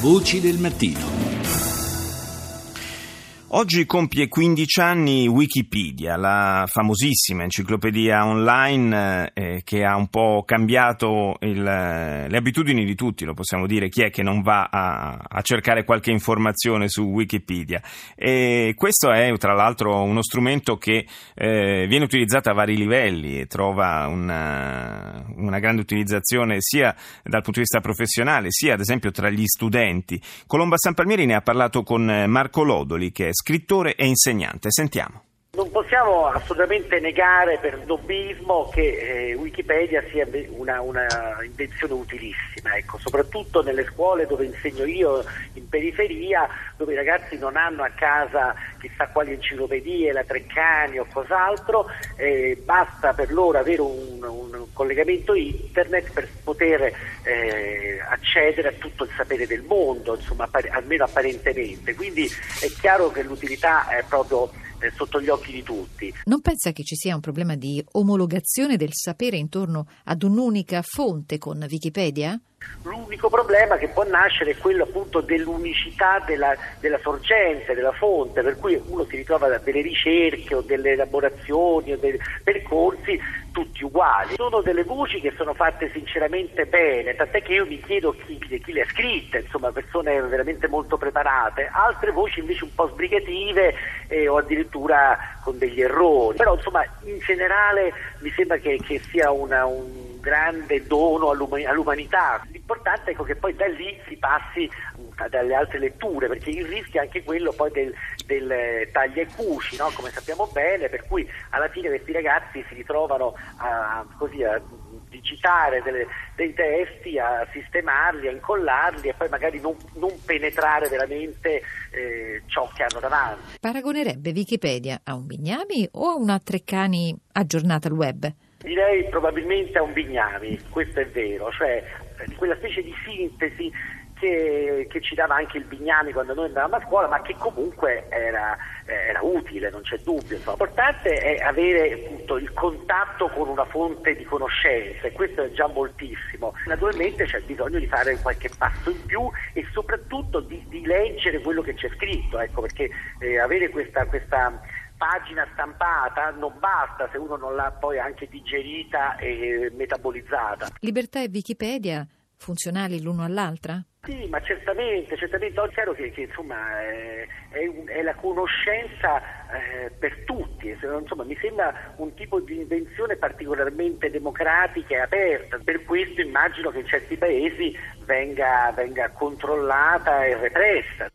Voci del mattino. Oggi compie 15 anni Wikipedia, la famosissima enciclopedia online eh, che ha un po' cambiato il, le abitudini di tutti, lo possiamo dire, chi è che non va a, a, cercare qualche informazione su Wikipedia. E questo è tra l'altro uno strumento che eh, viene utilizzato a vari livelli e trova una, una grande utilizzazione sia dal punto di vista professionale sia ad esempio tra gli studenti. Colomba San Palmieri ne ha parlato con Marco Lodoli che è scrittore e insegnante. Sentiamo. Non possiamo assolutamente negare per snobismo che eh, Wikipedia sia una, una, invenzione utilissima, ecco, soprattutto nelle scuole dove insegno io in periferia, dove i ragazzi non hanno a casa chissà quali enciclopedie, la Treccani o cos'altro, eh, basta per loro avere un, un collegamento internet per poter eh, accedere a tutto il sapere del mondo, insomma, appare, almeno apparentemente. Quindi è chiaro che l'utilità è proprio eh, sotto gli occhi di tutti. Non pensa che ci sia un problema di omologazione del sapere intorno ad un'unica fonte con Wikipedia? L'unico problema che può nascere è quello appunto dell'unicità della, della, sorgente, della fonte, per cui uno si ritrova da delle ricerche o delle elaborazioni o dei percorsi tutti uguali. Sono delle voci che sono fatte sinceramente bene, tant'è che io mi chiedo chi, chi le ha scritte, insomma persone veramente molto preparate, altre voci invece un po' sbrigative eh, o addirittura con degli errori. Però insomma in generale mi sembra che, che sia una, un grande dono all'umanità. L'importante è ecco, che poi da lì si passi dalle altre letture, perché il rischio è anche quello poi del, del taglia e cuci, no? come sappiamo bene, per cui alla fine questi ragazzi si ritrovano a, così, a digitare delle, dei testi, a sistemarli, a incollarli e poi magari non, non penetrare veramente eh, ciò che hanno davanti. Paragonerebbe Wikipedia a un Bignami o a una Treccani aggiornata al web? Direi probabilmente a un Bignami, questo è vero, cioè di quella specie di sintesi che, che, ci dava anche il Bignami quando noi andavamo a scuola, ma che comunque era, era utile, non c'è dubbio. L'importante è avere appunto, il contatto con una fonte di conoscenza e questo è già moltissimo. Naturalmente c'è bisogno di fare qualche passo in più e soprattutto di, di leggere quello che c'è scritto, ecco, perché eh, avere questa, questa pagina stampata non basta se uno non l'ha poi anche digerita e metabolizzata. Libertà e Wikipedia funzionali l'uno all'altra? Sì, ma certamente, certamente è chiaro che, che insomma, è, è, un, è, la conoscenza eh, per tutti, insomma, mi sembra un tipo di invenzione particolarmente democratica e aperta, per questo immagino che in certi paesi venga, venga controllata e repressa.